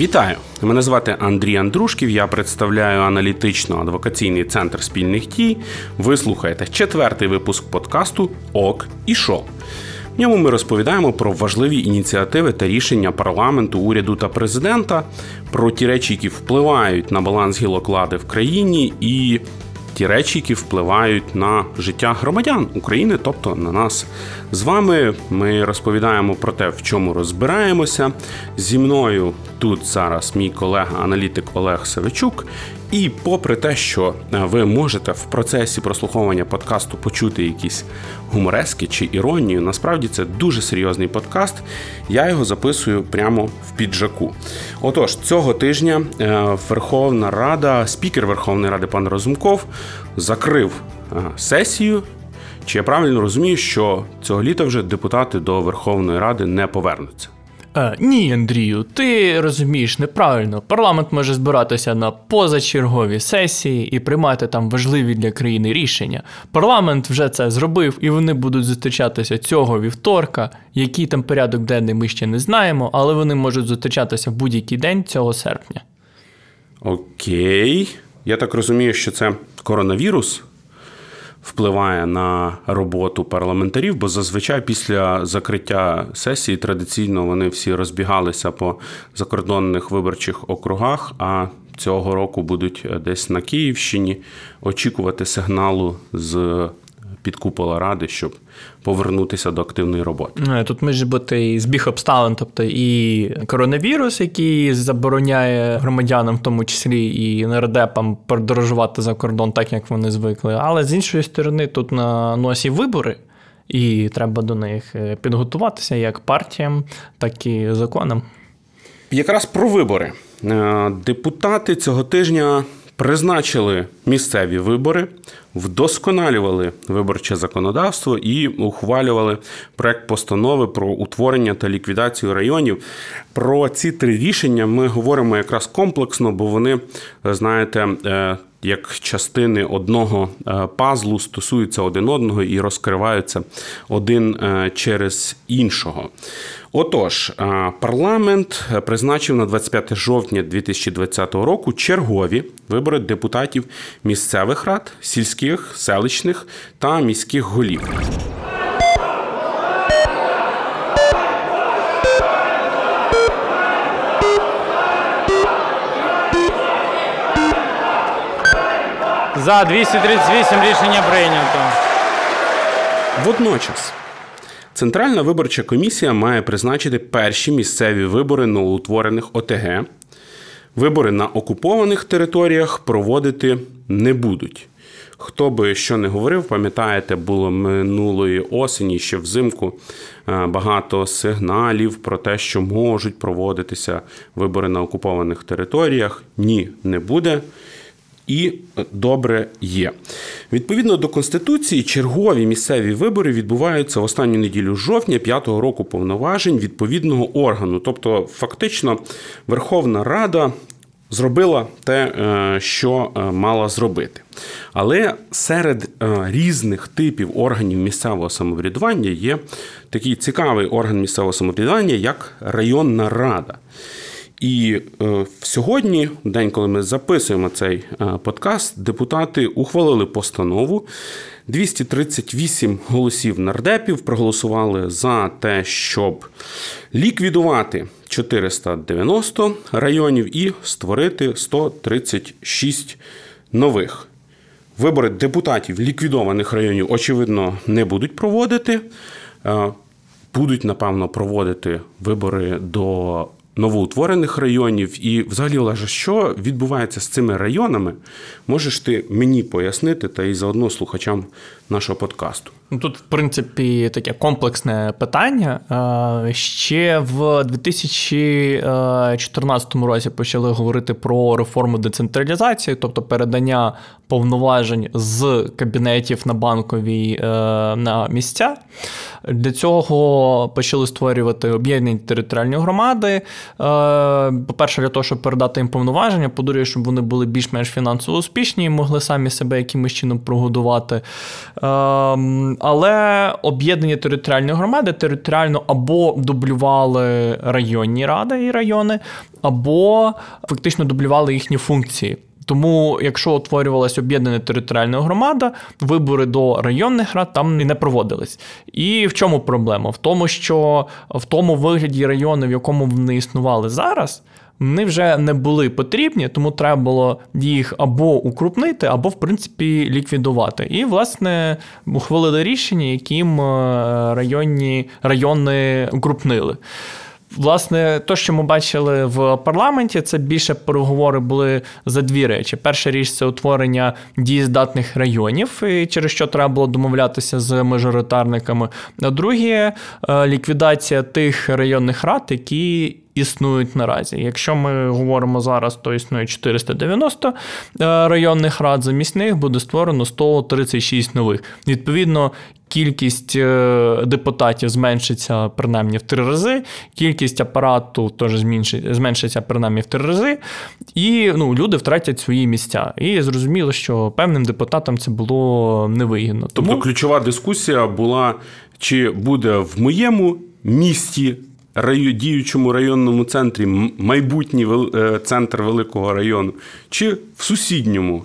Вітаю! Мене звати Андрій Андрушків. Я представляю аналітично-адвокаційний центр спільних дій. Ви слухаєте четвертий випуск подкасту ОК і Шо. В ньому ми розповідаємо про важливі ініціативи та рішення парламенту, уряду та президента, про ті речі, які впливають на баланс гілок влади в країні, і ті речі, які впливають на життя громадян України, тобто на нас з вами. Ми розповідаємо про те, в чому розбираємося. Зі мною тут зараз мій колега-аналітик Олег Савичук. І попри те, що е, ви можете в процесі прослуховування подкасту почути якісь гуморески чи іронію, насправді це дуже серйозний подкаст. Я його записую прямо в піджаку. Отож, цього тижня е, Верховна Рада, спікер Верховної Ради пан Розумков, закрив е, сесію. Чи я правильно розумію, що цього літа вже депутати до Верховної Ради не повернуться? Е, ні, Андрію, ти розумієш неправильно. Парламент може збиратися на позачергові сесії і приймати там важливі для країни рішення. Парламент вже це зробив, і вони будуть зустрічатися цього вівторка. Який там порядок денний ми ще не знаємо, але вони можуть зустрічатися в будь-який день цього серпня. Окей. Я так розумію, що це коронавірус впливає на роботу парламентарів, бо зазвичай після закриття сесії традиційно вони всі розбігалися по закордонних виборчих округах. А цього року будуть десь на Київщині очікувати сигналу з під купола ради, щоб повернутися до активної роботи. Ну, тут може бути і збіг обставин, тобто і коронавірус, який забороняє громадянам, в тому числі і нардепам, подорожувати за кордон, так як вони звикли. Але з іншої сторони, тут на носі вибори. І треба до них е, підготуватися як партіям, так і законам. Якраз про вибори е, депутати цього тижня призначили місцеві вибори, вдосконалювали виборче законодавство і ухвалювали проект постанови про утворення та ліквідацію районів. Про ці три рішення ми говоримо якраз комплексно, бо вони, знаєте, е, як частини одного е, пазлу стосуються один одного і розкриваються один е, через іншого. Отож, парламент призначив на 25 жовтня 2020 року чергові вибори депутатів місцевих рад, сільських, селищних та міських голів. За 238 рішення прийнято. Водночас Центральна виборча комісія має призначити перші місцеві вибори новоутворених ОТГ. Вибори на окупованих територіях проводити не будуть. Хто би що не говорив, пам'ятаєте, було минулої осені ще взимку е, багато сигналів про те, що можуть проводитися вибори на окупованих територіях. Ні, не буде і добре є. Відповідно до Конституції, чергові місцеві вибори відбуваються в останню неділю жовтня п'ятого року повноважень відповідного органу. Тобто, фактично, Верховна Рада. Зробила те, е, що е, мала зробити. Але серед е, різних типів органів місцевого самоврядування є такий цікавий орган місцевого самоврядування, як районна рада. І е, сьогодні, день, коли ми записуємо цей е, подкаст, депутати ухвалили постанову. 238 голосів нардепів проголосували за те, щоб ліквідувати 490 районів і створити 136 нових. Вибори депутатів ліквідованих районів, очевидно, не будуть проводити. Е, будуть, напевно, проводити вибори до новоутворених районів. І, взагалі, Олеже, що відбувається з цими районами, можеш ти мені пояснити та і заодно слухачам нашого подкасту? Ну, тут, в принципі, таке комплексне питання. Ще в 2014 році почали говорити про реформу децентралізації, тобто передання повноважень з кабінетів на банковій е, на місця. Для цього почали створювати об'єднані територіальні громади. Е, по-перше, для того, щоб передати їм повноваження, по-друге, щоб вони були більш-менш фінансово успішні і могли самі себе якимось чином прогодувати. Е, але об'єднані територіальні громади територіально або дублювали районні ради і райони, або фактично дублювали їхні функції. Тому, якщо утворювалася об'єднана територіальна громада, вибори до районних рад там не проводились. І в чому проблема? В тому, що в тому вигляді райони, в якому вони існували зараз. Вони вже не були потрібні, тому треба було їх або укрупнити, або, в принципі, ліквідувати. І, власне, ухвалили рішення, яким е, районні райони укрупнили. Власне, то, що ми бачили в парламенті, це більше переговори були за дві речі. Перша річ це утворення дієздатних районів, і через що треба було домовлятися з мажоритарниками. А друге ліквідація тих районних рад, які існують наразі. Якщо ми говоримо зараз, то існує 490 е, районних рад, замість них буде створено 136 нових. Відповідно, кількість е, депутатів зменшиться принаймні в три рази, кількість апарату теж зменшиться принаймні в три рази, і ну, люди втратять свої місця. І зрозуміло, що певним депутатам це було невигідно. Тобто Тому... ключова дискусія була, чи буде в моєму місті діючому районному центрі майбутній е, центр великого району, чи в сусідньому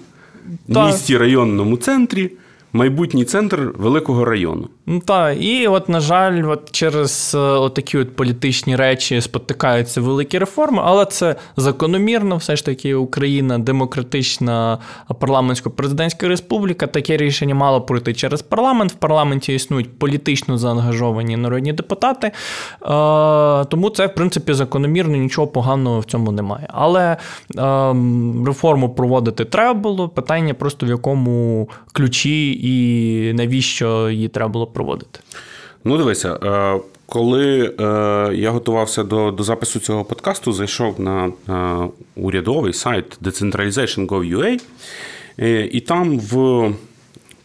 так. місті районному центрі майбутній центр великого району. Ну так, і от, на жаль, от через е, такі от політичні речі спотикаються великі реформи, але це закономірно, все ж таки, Україна демократична парламентсько-президентська республіка. Таке рішення мало пройти через парламент. В парламенті існують політично заангажовані народні депутати. Е, тому це, в принципі, закономірно, нічого поганого в цьому немає. Але ем, реформу проводити треба було. Питання просто в якому ключі і навіщо її треба було проводити? Ну, дивися, е, коли е, я готувався до до запису цього подкасту, зайшов на е, урядовий сайт decentralization.gov.ua, і там в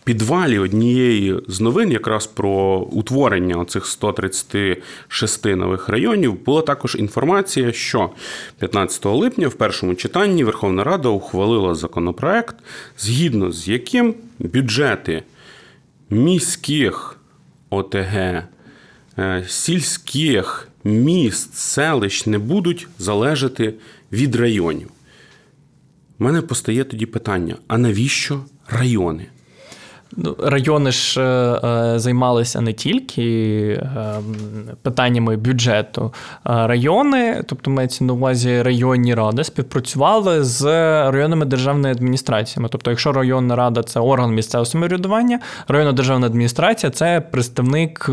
підвалі однієї з новин, якраз про утворення оцих 136 нових районів, була також інформація, що 15 липня в першому читанні Верховна Рада ухвалила законопроект, згідно з яким бюджети міських ОТГ, е, сільських міст, селищ не будуть залежати від районів. У мене постає тоді питання: а навіщо райони? Райони ж е, е, займалися не тільки е, питаннями бюджету. Райони, тобто мається на увазі районні ради, співпрацювали з районними державними адміністраціями. Тобто, якщо районна рада це орган місцевого самоврядування, районна державна адміністрація це представник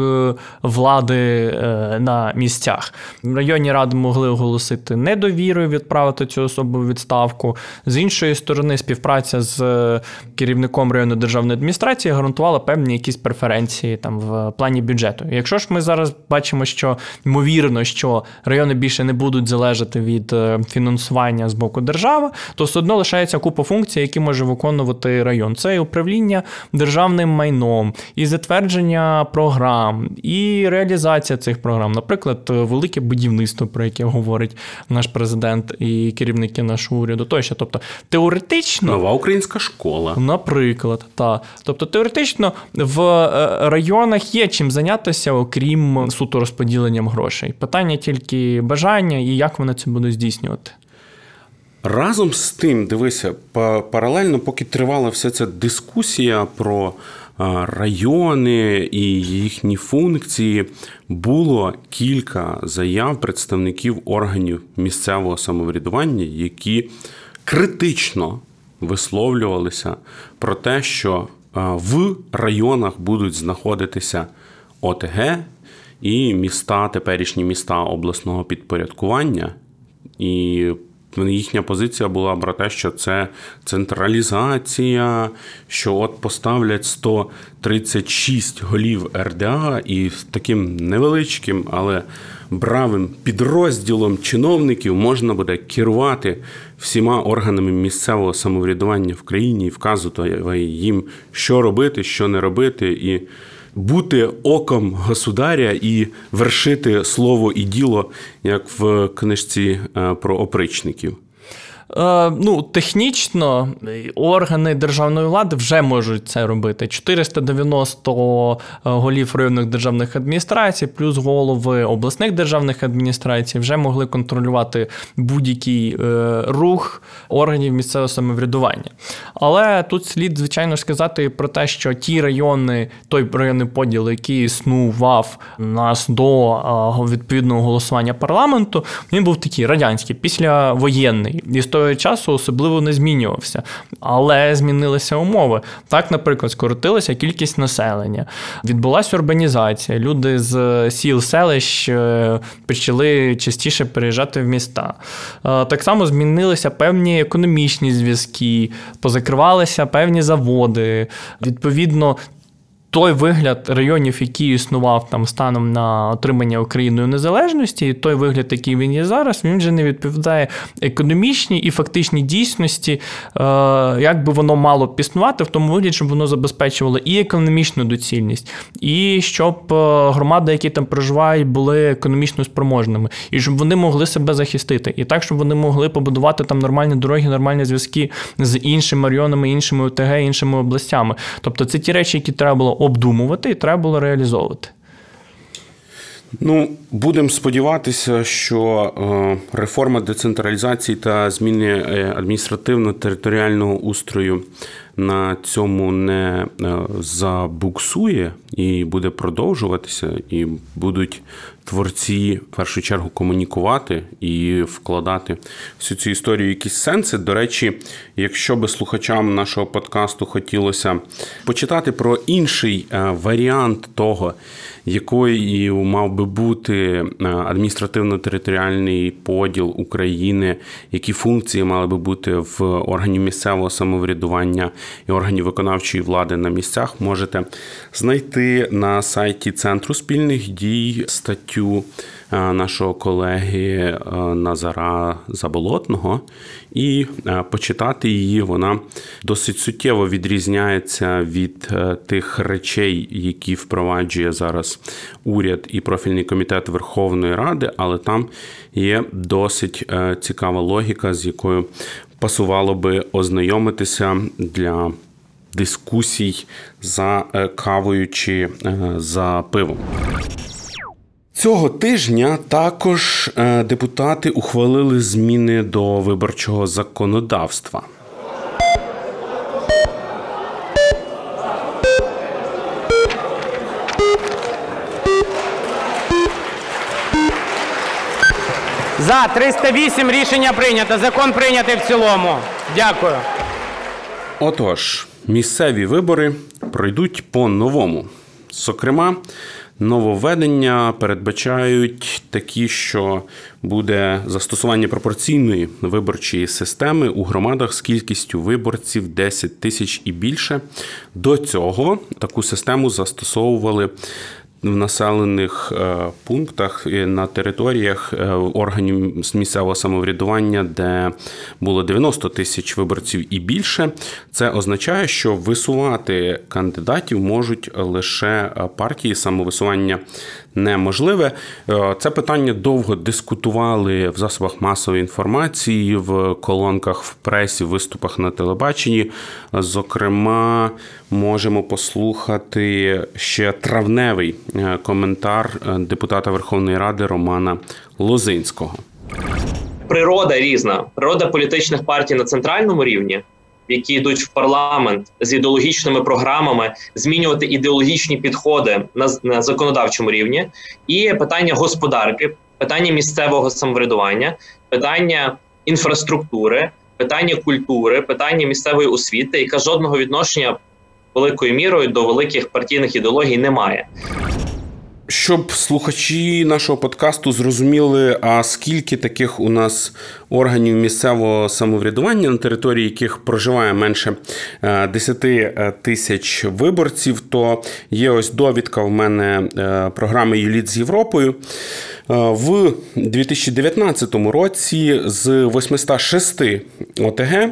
влади на місцях. Районні ради могли оголосити недовіру відправити цю особу в відставку. З іншої сторони, співпраця з керівником районної державної адміністрації адміністрація гарантувала певні якісь преференції там в плані бюджету. Якщо ж ми зараз бачимо, що ймовірно, що райони більше не будуть залежати від е, фінансування з боку держави, то все одно лишається купа функцій, які може виконувати район. Це і управління державним майном, і затвердження програм, і реалізація цих програм, наприклад, велике будівництво, про яке говорить наш президент і керівники нашого уряду. Тощо, тобто теоретично нова українська школа, наприклад, та тобто. Тобто теоретично в е, районах є чим зайнятися, окрім суто розподіленням грошей. Питання тільки бажання і як вони це будуть здійснювати. Разом з тим, дивися, паралельно, поки тривала вся ця дискусія про райони і їхні функції, було кілька заяв представників органів місцевого самоврядування, які критично висловлювалися про те, що в районах будуть знаходитися ОТГ і міста, теперішні міста обласного підпорядкування. І їхня позиція була про те, що це централізація, що от поставлять 136 голів РДА і таким невеличким, але бравим підрозділом чиновників можна буде керувати всіма органами місцевого самоврядування в країні і вказувати їм, що робити, що не робити. І бути оком государя і вершити слово і діло, як в книжці е, про опричників. Е, ну, технічно органи державної влади вже можуть це робити. 490 е, голів районних державних адміністрацій, плюс голови обласних державних адміністрацій вже могли контролювати будь-який е, рух органів місцевого самоврядування. Але тут слід, звичайно, сказати про те, що ті райони, той районний поділ, який існував нас до відповідного голосування парламенту, він був такий радянський, післявоєнний того часу особливо не змінювався, але змінилися умови. Так, наприклад, скоротилася кількість населення, відбулася урбанізація. Люди з сіл селищ е, почали частіше переїжджати в міста. Е, так само змінилися певні економічні зв'язки, позакривалися певні заводи. Відповідно, той вигляд районів, який існував там станом на отримання Україною незалежності, і той вигляд, який він є зараз, він вже не відповідає економічній і фактичній дійсності, е, як би воно мало існувати, в тому вигляді, щоб воно забезпечувало і економічну доцільність, і щоб е, громади, які там проживають, були економічно спроможними, і щоб вони могли себе захистити, і так, щоб вони могли побудувати там нормальні дороги, нормальні зв'язки з іншими районами, іншими ОТГ, іншими областями. Тобто це ті речі, які треба було обдумувати і треба було реалізовувати. Ну, будемо сподіватися, що е, реформа децентралізації та зміни е, адміністративно-територіального устрою на цьому не е, забуксує і буде продовжуватися, і будуть творці в першу чергу комунікувати і вкладати всю цю історію якісь сенси. До речі, якщо би слухачам нашого подкасту хотілося почитати про інший е, варіант того, якою мав би бути е, адміністративно-територіальний поділ України, які функції мали би бути в органі місцевого самоврядування і органів виконавчої влади на місцях, можете знайти на сайті Центру спільних дій статтю е, нашого колеги е, Назара Заболотного і е, почитати її. Вона досить суттєво відрізняється від тих речей, які впроваджує зараз уряд і профільний комітет Верховної Ради, але там є досить цікава логіка, з якою пасувало би ознайомитися для дискусій за е, кавою чи е, за пивом. Цього тижня також е, депутати ухвалили зміни до виборчого законодавства. За 308 рішення прийнято. Закон прийнятий в цілому. Дякую. Отож, місцеві вибори пройдуть по-новому. Зокрема, нововведення передбачають такі, що буде застосування пропорційної виборчої системи у громадах з кількістю виборців 10 тисяч і більше. До цього таку систему застосовували в населених е, пунктах на територіях е, органів місцевого самоврядування, де було 90 тисяч виборців і більше, це означає, що висувати кандидатів можуть лише партії самовисування неможливе. Е, це питання довго дискутували в засобах масової інформації, в колонках в пресі, в виступах на телебаченні. Зокрема, можемо послухати ще травневий е, коментар е, депутата Верховної Ради Романа Лозинського. Природа різна, природа політичних партій на центральному рівні які йдуть в парламент з ідеологічними програмами, змінювати ідеологічні підходи на, на законодавчому рівні, і питання господарки, питання місцевого самоврядування, питання інфраструктури, питання культури, питання місцевої освіти, яка жодного відношення великою мірою до великих партійних ідеологій не має. Щоб слухачі нашого подкасту зрозуміли, а скільки таких у нас органів місцевого самоврядування, на території яких проживає менше 10 е, е, тисяч виборців, то є ось довідка в мене е, програми Юліт з Європою. В 2019 році з 806 ОТГ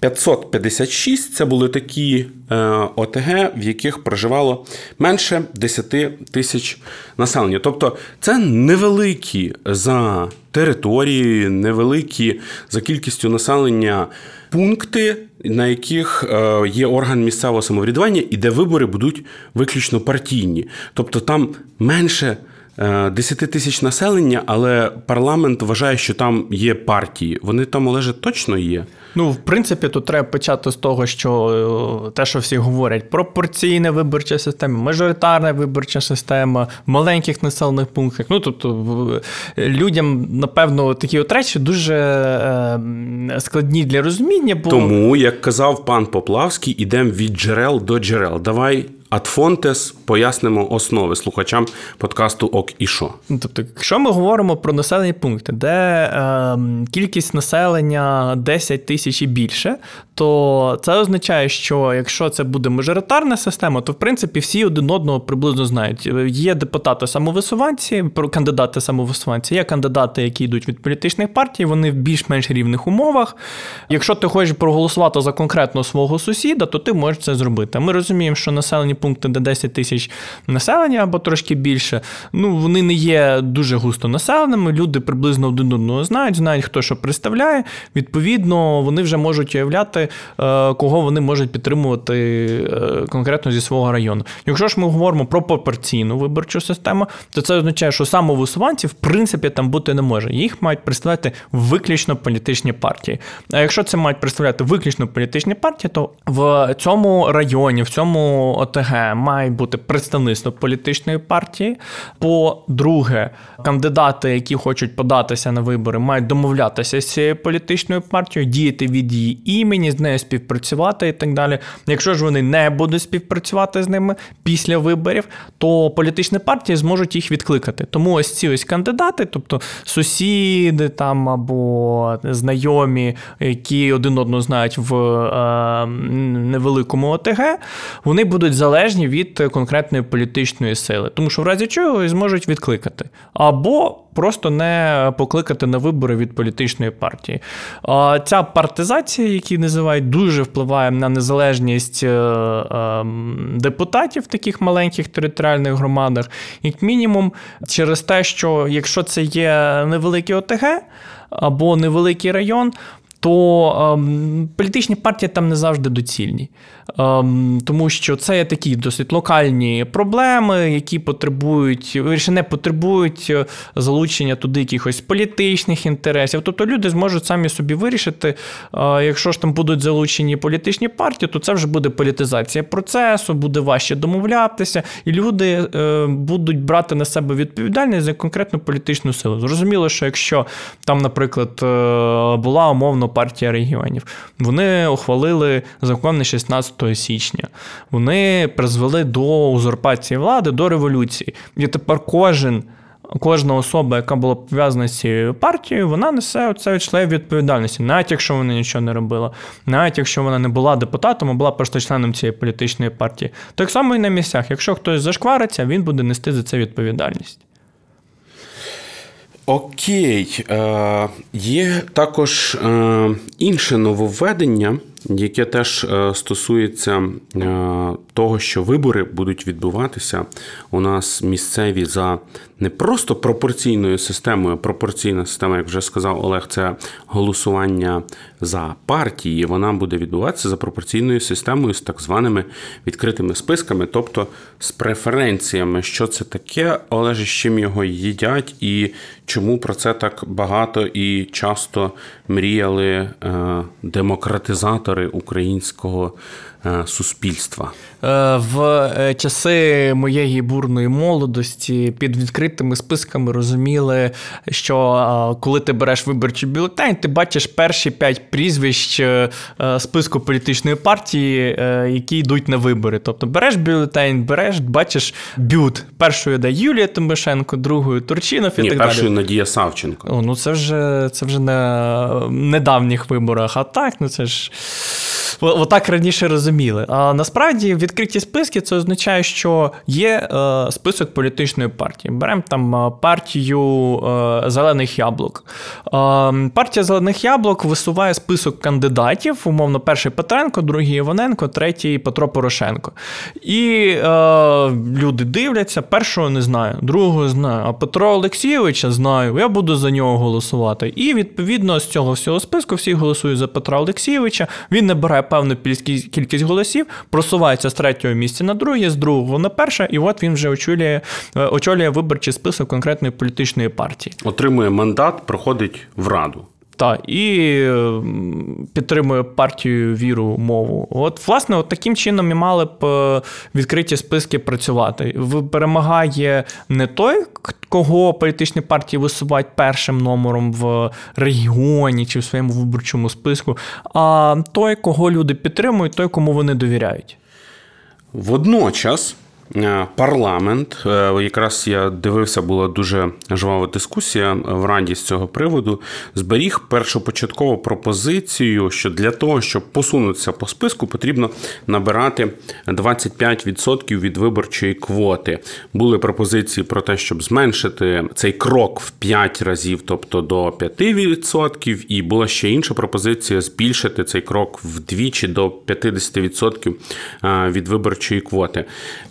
556 це були такі е, ОТГ, в яких проживало менше 10 тисяч населення. Тобто це невеликі за територією, невеликі за кількістю населення пункти, на яких е, є орган місцевого самоврядування і де вибори будуть виключно партійні. Тобто там менше. 10 е, тисяч населення, але парламент вважає, що там є партії. Вони там лежать точно є. Ну, в принципі, тут треба почати з того, що е, те, що всі говорять, пропорційна виборча система, мажоритарна виборча система, в маленьких населених пунктах. Ну, тобто людям, напевно, такі от речі дуже е, складні для розуміння. Бо... Тому, як казав пан Поплавський, ідемо від джерел до джерел. Давай Адфонтес пояснимо основи слухачам подкасту Ок і Шо. Ну, тобто, якщо ми говоримо про населені пункти, де е, кількість населення 10 тисяч і більше, то це означає, що якщо це буде мажоритарна система, то в принципі всі один одного приблизно знають. Є депутати самовисуванці, кандидати самовисуванці, є кандидати, які йдуть від політичних партій, вони в більш-менш рівних умовах. Якщо ти хочеш проголосувати за конкретно свого сусіда, то ти можеш це зробити. Ми розуміємо, що населені пункти, де 10 тисяч населення або трошки більше, ну вони не є дуже густо населеними. Люди приблизно один одного знають, знають, хто що представляє. Відповідно, вони вже можуть уявляти, е, кого вони можуть підтримувати е, конкретно зі свого району. Якщо ж ми говоримо про пропорційну виборчу систему, то це означає, що самовисуванці в принципі там бути не може. Їх мають представляти виключно політичні партії. А якщо це мають представляти виключно політичні партії, то в цьому районі, в цьому ОТГ Має бути представництво політичної партії. По-друге, кандидати, які хочуть податися на вибори, мають домовлятися з цією політичною партією, діяти від її імені, з нею співпрацювати і так далі. Якщо ж вони не будуть співпрацювати з ними після виборів, то політичні партії зможуть їх відкликати. Тому ось ці ось кандидати, тобто сусіди там або знайомі, які один одного знають в е, невеликому ОТГ, вони будуть залежні залежні від конкретної політичної сили, тому що в разі чого зможуть відкликати. Або просто не покликати на вибори від політичної партії. Ця партизація, які називають, дуже впливає на незалежність е, ем, депутатів в таких маленьких територіальних громадах, як мінімум, через те, що якщо це є невеликий ОТГ або невеликий район, то ем, політичні партії там не завжди доцільні. Ем, тому що це є такі досить локальні проблеми, які потребують, вірше, не потребують е, залучення туди якихось політичних інтересів. Тобто люди зможуть самі собі вирішити, е, якщо ж там будуть залучені політичні партії, то це вже буде політизація процесу, буде важче домовлятися, і люди е, будуть брати на себе відповідальність за конкретну політичну силу. Зрозуміло, що якщо там, наприклад, була умовно партія регіонів, вони ухвалили закон 16 січня. Вони призвели до узурпації влади, до революції. І тепер кожен. Кожна особа, яка була пов'язана з цією партією, вона несе оце член відповідальності, навіть якщо вона нічого не робила, навіть якщо вона не була депутатом, а була просто членом цієї політичної партії. Так само і на місцях. Якщо хтось зашквариться, він буде нести за це відповідальність. Окей, Е, є також е, інше нововведення, яке теж е, стосується е, того, що вибори будуть відбуватися у нас місцеві за не просто пропорційною системою. Пропорційна система, як вже сказав Олег, це голосування за партії. Вона буде відбуватися за пропорційною системою з так званими відкритими списками, тобто з преференціями. Що це таке, Олеже, з чим його їдять, і чому про це так багато і часто мріяли е, демократизатори українського суспільства. Е, в е, часи моєї бурної молодості під відкритими списками розуміли, що коли ти береш виборчий бюлетень, ти бачиш перші п'ять прізвищ списку політичної партії, які йдуть на вибори. Тобто береш бюлетень, береш, бачиш бют. Першою йде Юлія Тимошенко, другою Турчинов і Ні, так першою далі. Надія Савченко. О, ну це вже це вже на недавніх виборах. А так, ну це ж отак раніше розуміли зрозуміли. А насправді відкриті списки це означає, що є е, список політичної партії. Беремо там е, партію е, зелених яблук. Е, партія зелених яблук висуває список кандидатів, умовно, перший Петренко, другий Іваненко, третій Петро Порошенко. І е, люди дивляться, першого не знаю, другого знаю, а Петро Олексійовича знаю, я буду за нього голосувати. І відповідно з цього всього списку всі голосують за Петра Олексійовича. Він набирає певну кількість голосів, просувається з третього місця на друге, з другого на перше, і от він вже очолює, е, очолює виборчий список конкретної політичної партії. Отримує мандат, проходить в раду. Так, і підтримує партію віру, мову. От, власне, от таким чином і мали б е, відкриті списки працювати. Перемагає не той, кого політичні партії висувають першим номером в регіоні чи в своєму виборчому списку, а той, кого люди підтримують, той, кому вони довіряють. Водночас. Е, парламент. Е, якраз я дивився, була дуже жвава дискусія в раді з цього приводу. Зберіг першопочаткову пропозицію, що для того, щоб посунутися по списку, потрібно набирати 25% від виборчої квоти. Були пропозиції про те, щоб зменшити цей крок в 5 разів, тобто до 5%, і була ще інша пропозиція збільшити цей крок вдвічі до 50% е, від виборчої квоти.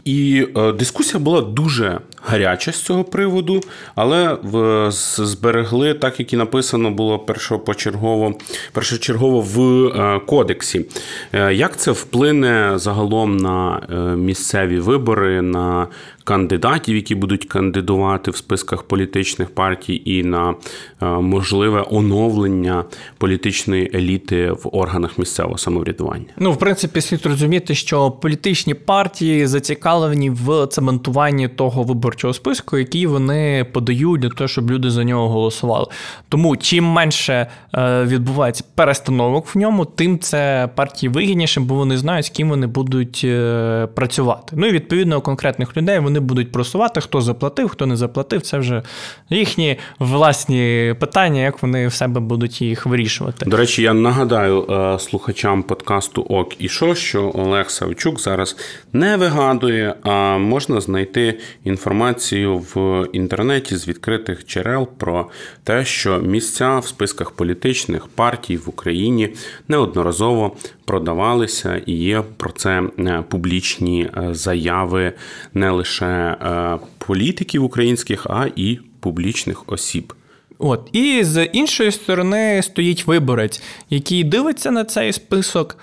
І і е, дискусія була дуже гаряча з цього приводу, але в, зберегли, так як і написано було першопочергово, першочергово в е, кодексі. Е, як це вплине загалом на місцеві вибори, на кандидатів, які будуть кандидувати в списках політичних партій, і на е, можливе оновлення політичної еліти в органах місцевого самоврядування. Ну, в принципі, слід розуміти, що політичні партії зацікавлені в цементуванні того виборчого списку, який вони подають для того, щоб люди за нього голосували. Тому чим менше е, відбувається перестановок в ньому, тим це партії вигідніше, бо вони знають, з ким вони будуть е, працювати. Ну і відповідно конкретних людей вони вони будуть просувати, хто заплатив, хто не заплатив. Це вже їхні власні питання, як вони в себе будуть їх вирішувати. До речі, я нагадаю е, слухачам подкасту Ок і що, що Олег Савчук зараз не вигадує, а можна знайти інформацію в інтернеті з відкритих джерел про те, що місця в списках політичних партій в Україні неодноразово продавалися, і є про це е, публічні е, заяви не лише е, політиків українських, а і публічних осіб. От і з іншої сторони стоїть виборець, який дивиться на цей список,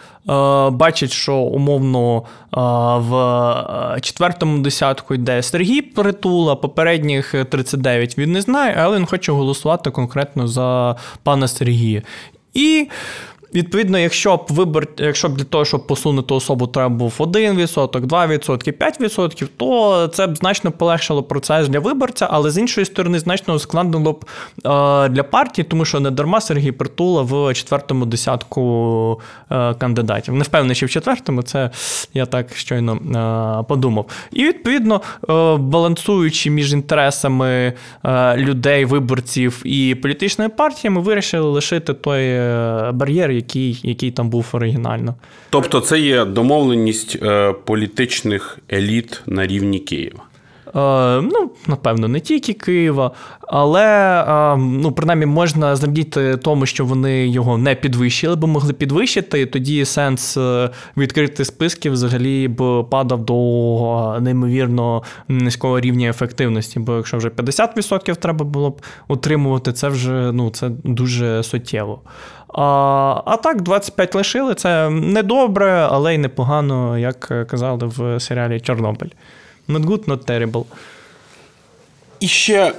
бачить, що умовно в четвертому десятку йде Сергій Притула, попередніх 39 він не знає, але він хоче голосувати конкретно за пана Сергія. І Відповідно, якщо б вибор, якщо б для того, щоб посунути особу, треба був 1%, 2%, 5%, то це б значно полегшило процес для виборця, але з іншої сторони, значно ускладнило б е, для партії, тому що не дарма Сергій Притула в четвертому десятку е, кандидатів. Не впевнений, що в четвертому, це я так щойно е, подумав. І відповідно, балансуючи між інтересами людей, виборців і політичними партіями, вирішили лишити той бар'єр який який там був оригінально. Тобто, це є домовленість е, політичних еліт на рівні Києва. Е, ну, напевно, не тільки Києва, але е, ну, принаймні можна зрадіти тому, що вони його не підвищили, бо могли підвищити, і тоді сенс відкрити списки взагалі б падав до неймовірно низького рівня ефективності. Бо якщо вже 50% треба було б утримувати, це вже ну, це дуже суттєво. А а так, 25 лишили. Це не добре, але й непогано, як казали в серіалі Чорнобиль. Not good, not terrible. І ще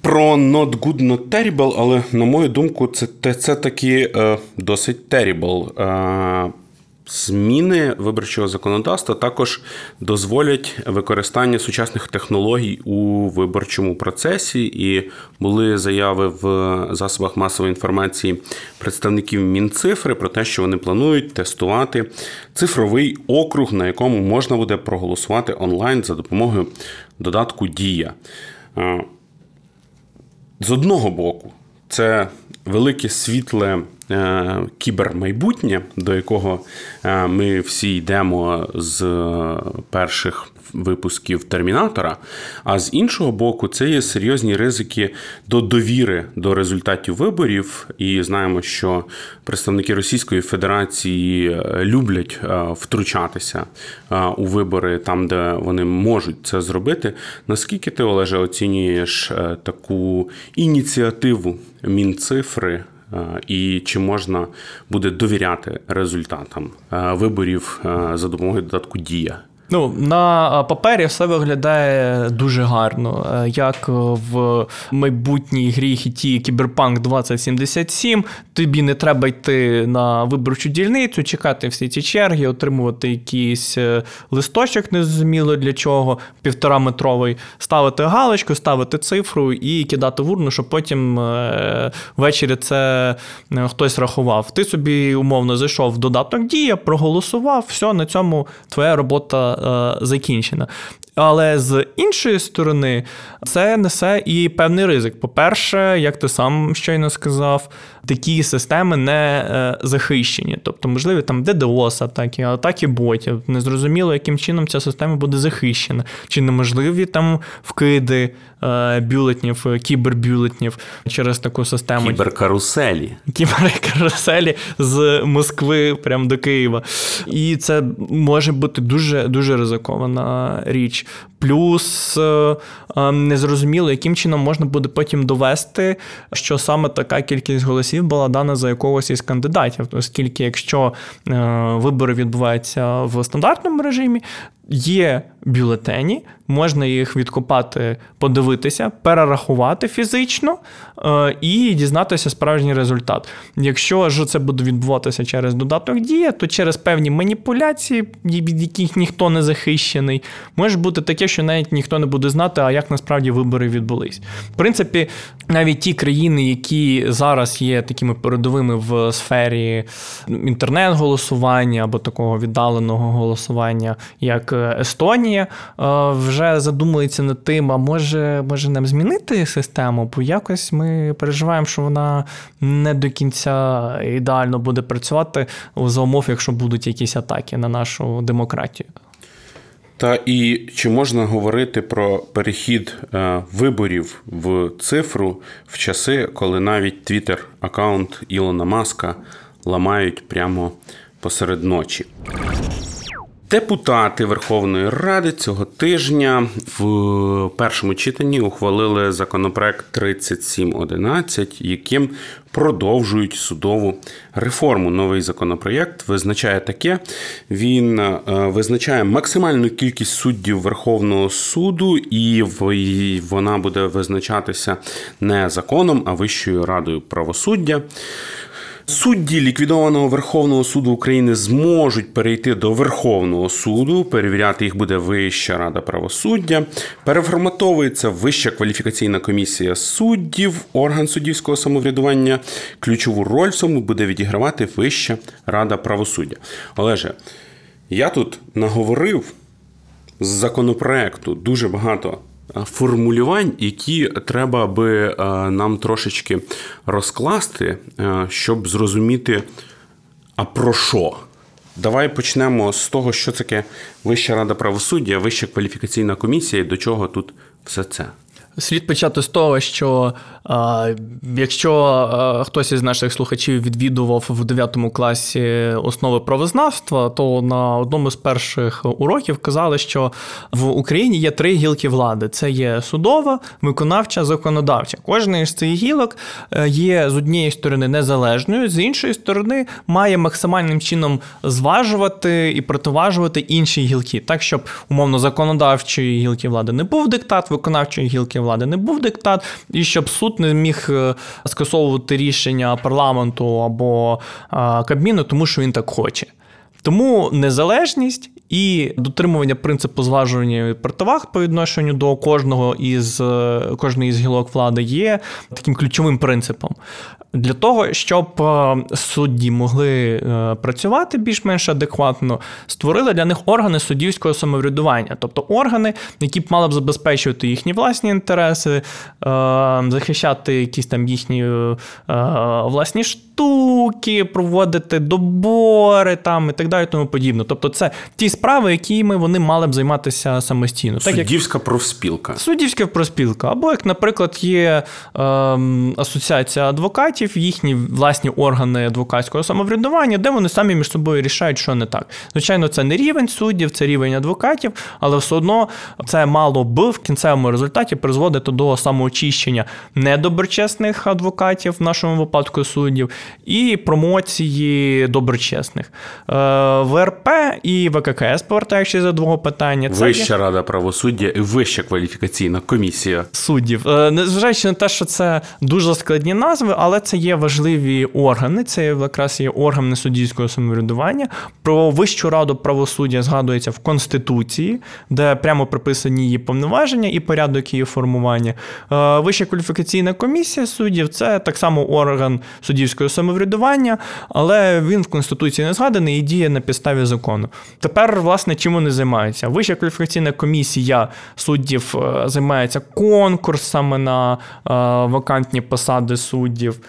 про not good, not terrible, але, на мою думку, це це таки е, досить terrible. Е, Зміни виборчого законодавства також дозволять використання сучасних технологій у виборчому процесі, і були заяви в засобах масової інформації представників Мінцифри про те, що вони планують тестувати цифровий округ, на якому можна буде проголосувати онлайн за допомогою додатку Дія. З одного боку, це велике світле кібермайбутнє, до якого е, ми всі йдемо з перших випусків термінатора. А з іншого боку, це є серйозні ризики до довіри до результатів виборів. І знаємо, що представники Російської Федерації люблять втручатися у вибори там, де вони можуть це зробити. Наскільки ти, Олеже, оцінюєш таку ініціативу Мінцифри? І чи можна буде довіряти результатам виборів за допомогою додатку Дія? Ну, на папері все виглядає дуже гарно. Е, як в майбутній грі хіті Кіберпанк 2077, тобі не треба йти на виборчу дільницю, чекати всі ці черги, отримувати якийсь е, листочок, незрозуміло для чого, півтораметровий, ставити галочку, ставити цифру і кидати в урну, щоб потім е, ввечері це хтось рахував. Ти собі умовно зайшов в додаток Дія, проголосував, все, на цьому твоя робота е, закінчена. Але з іншої сторони, це несе і певний ризик. По-перше, як ти сам щойно сказав, такі системи не е, захищені. Тобто, можливі там DDoS атаки, атаки ботів. Незрозуміло, яким чином ця система буде захищена, чи неможливі там вкиди е, бюлетнів, кібербюлетнів через таку систему. Кіберкаруселі. Кіберкаруселі з Москви прямо до Києва. І це може бути дуже дуже ризикована річ. Плюс е, незрозуміло, яким чином можна буде потім довести, що саме така кількість голосів була дана за якогось із кандидатів, оскільки, якщо е, вибори відбуваються в стандартному режимі, є бюлетені, можна їх відкопати, подивитися, перерахувати фізично е, і дізнатися справжній результат. Якщо ж це буде відбуватися через додаток Дія, то через певні маніпуляції, від яких ніхто не захищений, може бути таке, що навіть ніхто не буде знати, а як насправді вибори відбулись. В принципі, навіть ті країни, які зараз є такими передовими в сфері інтернет-голосування або такого віддаленого голосування, як Естонія, е, вже задумується над тим, а може, може нам змінити систему, бо якось ми переживаємо, що вона не до кінця ідеально буде працювати за умов, якщо будуть якісь атаки на нашу демократію. Та і чи можна говорити про перехід е, виборів в цифру в часи, коли навіть твіттер аккаунт Ілона Маска ламають прямо посеред ночі? Депутати Верховної Ради цього тижня в першому читанні ухвалили законопроект 3711, яким продовжують судову реформу. Новий законопроєкт визначає таке: він е, визначає максимальну кількість суддів Верховного суду, і вона буде визначатися не законом, а Вищою радою правосуддя. Судді ліквідованого Верховного суду України зможуть перейти до Верховного суду. Перевіряти їх буде Вища рада правосуддя. Переформатовується Вища кваліфікаційна комісія суддів, орган суддівського самоврядування. Ключову роль в цьому буде відігравати Вища рада правосуддя. Олеже, я тут наговорив з законопроекту дуже багато формулювань, які треба би е, нам трошечки розкласти, е, щоб зрозуміти, а про що. Давай почнемо з того, що таке Вища рада правосуддя, Вища кваліфікаційна комісія і до чого тут все це. Слід почати з того, що а, якщо а, хтось із наших слухачів відвідував в 9 класі основи правознавства, то на одному з перших уроків казали, що в Україні є три гілки влади: це є судова, виконавча, законодавча. Кожна із цих гілок е, є з однієї сторони незалежною, з іншої сторони, має максимальним чином зважувати і противажувати інші гілки, так щоб умовно законодавчої гілки влади не був диктат, виконавчої гілки влади не був диктат, і щоб суд не міг е, скасовувати рішення парламенту або Кабміну, тому що він так хоче. Тому незалежність і дотримування принципу зважування противаг по відношенню до кожного із е, кожної із гілок влади є таким ключовим принципом. Для того, щоб е, судді могли е, працювати більш-менш адекватно, створили для них органи суддівського самоврядування, тобто органи, які б мали б забезпечувати їхні власні інтереси, е, захищати якісь там їхні власні штуки, проводити добори там і так далі, тому подібне. Тобто, це ті справи, якими вони мали б займатися самостійно. Суддівська профспілка. Суддівська профспілка. Або, як, наприклад, є е, асоціація адвокатів, їхні власні органи адвокатського самоврядування, де вони самі між собою рішають, що не так. Звичайно, це не рівень суддів, це рівень адвокатів, але все одно це мало б в кінцевому результаті призводити до самоочищення недоброчесних адвокатів, в нашому випадку суддів, і промоції доброчесних. Е, ВРП і ВККС, повертаючись до двого питання, це Вища є... рада правосуддя і вища кваліфікаційна комісія суддів. Е, незважаючи на те, що це дуже складні назви, але це є важливі органи. Це якраз є органи суддівського самоврядування. Про Вищу раду правосуддя згадується в Конституції, де прямо приписані її повноваження і порядок її формування. Е, Вища кваліфікаційна комісія суддів це так само орган суддівського самоврядування, але він в Конституції не згаданий і діє на підставі закону. Тепер, власне, чим вони займаються? Вища кваліфікаційна комісія суддів е, займається конкурсами на е, вакантні посади суддів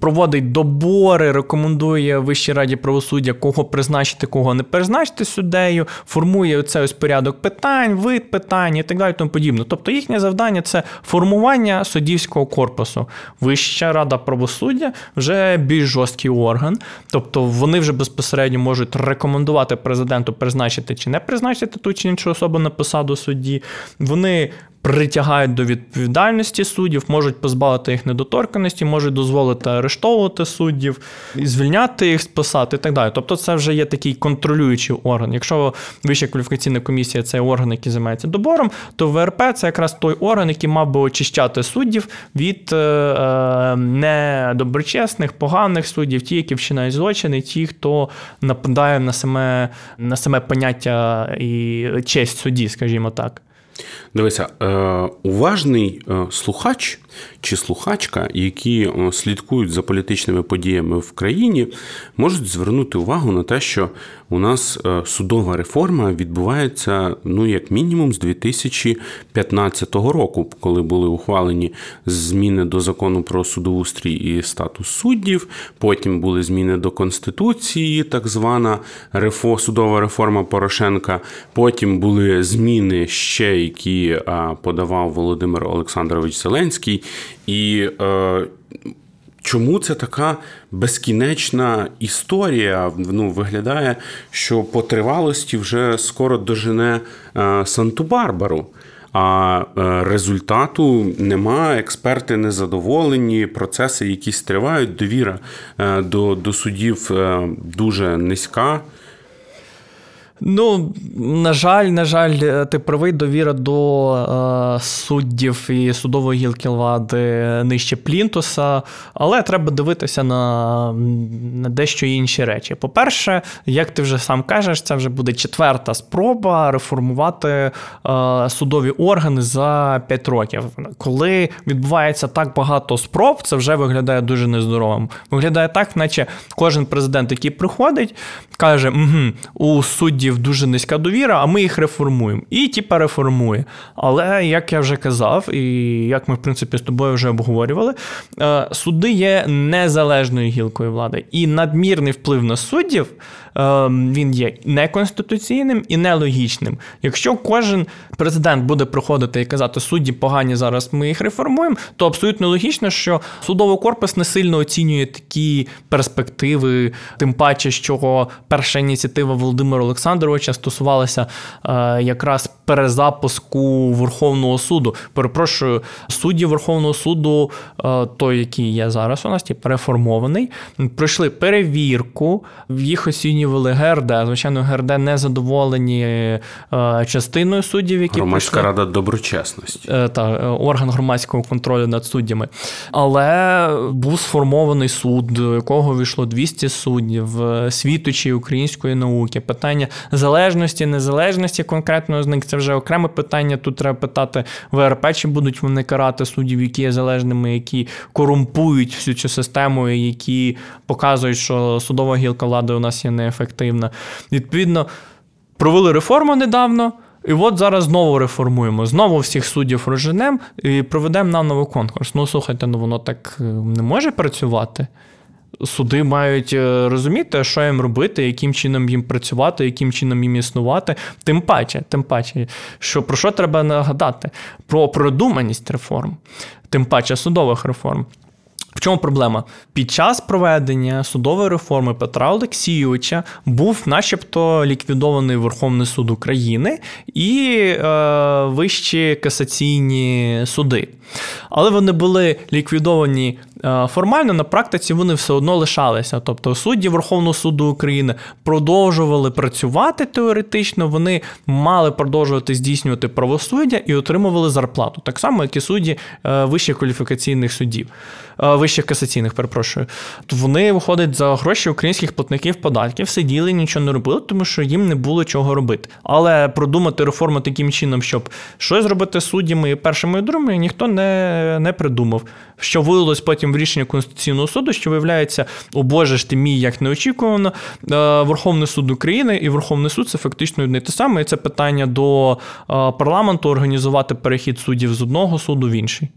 проводить добори, рекомендує Вищій раді правосуддя, кого призначити, кого не призначити суддею, формує цей ось порядок питань, вид питань і так далі. Тому подібне. Тобто їхнє завдання це формування суддівського корпусу. Вища рада правосуддя вже більш жорсткий орган, тобто вони вже безпосередньо можуть рекомендувати президенту призначити чи не призначити ту чи іншу особу на посаду судді. Вони притягають до відповідальності суддів, можуть позбавити їх недоторканості, можуть дозволити арештовувати суддів, звільняти їх з посад і так далі. Тобто, це вже є такий контролюючий орган. Якщо Вища кваліфікаційна комісія це орган, який займається добором, то ВРП це якраз той орган, який мав би очищати суддів від е, е, недоброчесних, поганих суддів, ті, які вчинають злочини, ті, хто нападає на саме, на саме поняття і честь судді, скажімо так. Дивися, е, уважний е, слухач чи слухачка, які е, слідкують за політичними подіями в країні, можуть звернути увагу на те, що у нас судова реформа відбувається ну як мінімум з 2015 року, коли були ухвалені зміни до закону про судоустрій і статус суддів. Потім були зміни до конституції, так звана судова реформа Порошенка. Потім були зміни ще які подавав Володимир Олександрович Зеленський. І е, чому це така безкінечна історія? Ну, Виглядає, що по тривалості вже скоро дожене е, Санту-Барбару. А е, результату нема, експерти незадоволені, процеси якісь тривають, довіра до, до судів дуже низька. Ну, на жаль, на жаль, е, ти правий довіра до е, суддів і судової гілки влади нижче Плінтуса, але треба дивитися на на дещо інші речі. По-перше, як ти вже сам кажеш, це вже буде четверта спроба реформувати е, судові органи за 5 років. Коли відбувається так багато спроб, це вже виглядає дуже нездоровим. Виглядає так, наче кожен президент, який приходить, каже: угу, у суддів дуже низька довіра, а ми їх реформуємо. І типа реформує. Але як я вже казав, і як ми, в принципі, з тобою вже обговорювали, е, суди є незалежною гілкою влади. І надмірний вплив на суддів він є неконституційним і нелогічним. Якщо кожен президент буде приходити і казати, судді погані зараз ми їх реформуємо, то абсолютно логічно, що судовий корпус не сильно оцінює такі перспективи, тим паче, що перша ініціатива Володимира Олександровича стосувалася е, якраз перезапуску Верховного суду. Перепрошую, судді Верховного суду, е, той, який є зараз, у нас ті переформований, пройшли перевірку, їх оцінювали ГРД. Звичайно, ГРД не задоволені е, частиною суддів, які Громадська пройшли. рада доброчесності. Е, так, орган громадського контролю над суддями. Але був сформований суд, до якого війшло 200 суддів, світочі української науки, питання залежності, незалежності конкретного з них. Це вже окреме питання. Тут треба питати ВРП, чи будуть вони карати суддів, які є залежними, які корумпують всю цю систему, які показують, що судова гілка влади у нас є неефективна. Відповідно, провели реформу недавно. І от зараз знову реформуємо. Знову всіх суддів розженемо і проведемо нам новий конкурс. Ну, слухайте, ну воно так е, не може працювати. Суди мають е, розуміти, що їм робити, яким чином їм працювати, яким чином їм існувати. Тим паче, тим паче, що про що треба нагадати? Про продуманість реформ, тим паче судових реформ. В чому проблема? Під час проведення судової реформи Петра Олексійовича був, начебто, ліквідований Верховний суд України і е, вищі касаційні суди. Але вони були ліквідовані формально, на практиці вони все одно лишалися. Тобто судді Верховного суду України продовжували працювати теоретично, вони мали продовжувати здійснювати правосуддя і отримували зарплату. Так само, як і судді е, вищих кваліфікаційних судів, е, вищих касаційних, перепрошую. Вони виходять за гроші українських платників податків, сиділи, нічого не робили, тому що їм не було чого робити. Але продумати реформу таким чином, щоб щось зробити суддями і першими і другими, ніхто не не придумав. Що вилилось потім в рішення Конституційного суду, що виявляється, о Боже ж ти мій, як неочікувано, е, Верховний суд України і Верховний суд це фактично одне те саме. І це питання до е, парламенту організувати перехід суддів з одного суду в інший.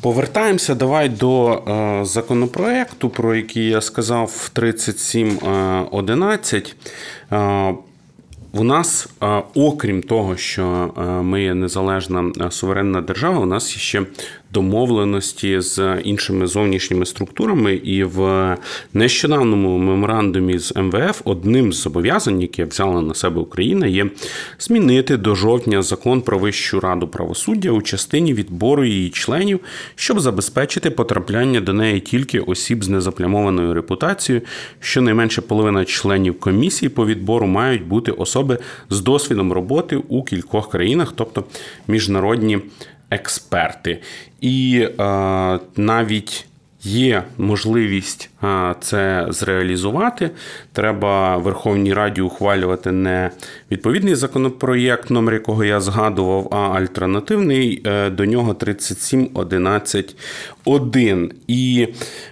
Повертаємося давай до е, законопроекту, про який я сказав 3711. Е, у нас, окрім того, що ми є незалежна суверенна держава, у нас ще домовленості з іншими зовнішніми структурами, і в нещодавному меморандумі з МВФ одним з зобов'язань, яке взяла на себе Україна, є змінити до жовтня закон про Вищу раду правосуддя у частині відбору її членів, щоб забезпечити потрапляння до неї тільки осіб з незаплямованою репутацією. Щонайменше половина членів комісії по відбору мають бути особи з досвідом роботи у кількох країнах, тобто міжнародні експерти. І е, навіть є можливість е, це зреалізувати. Треба Верховній Раді ухвалювати не відповідний законопроєкт, номер якого я згадував, а альтернативний е, до нього 37.11.1. І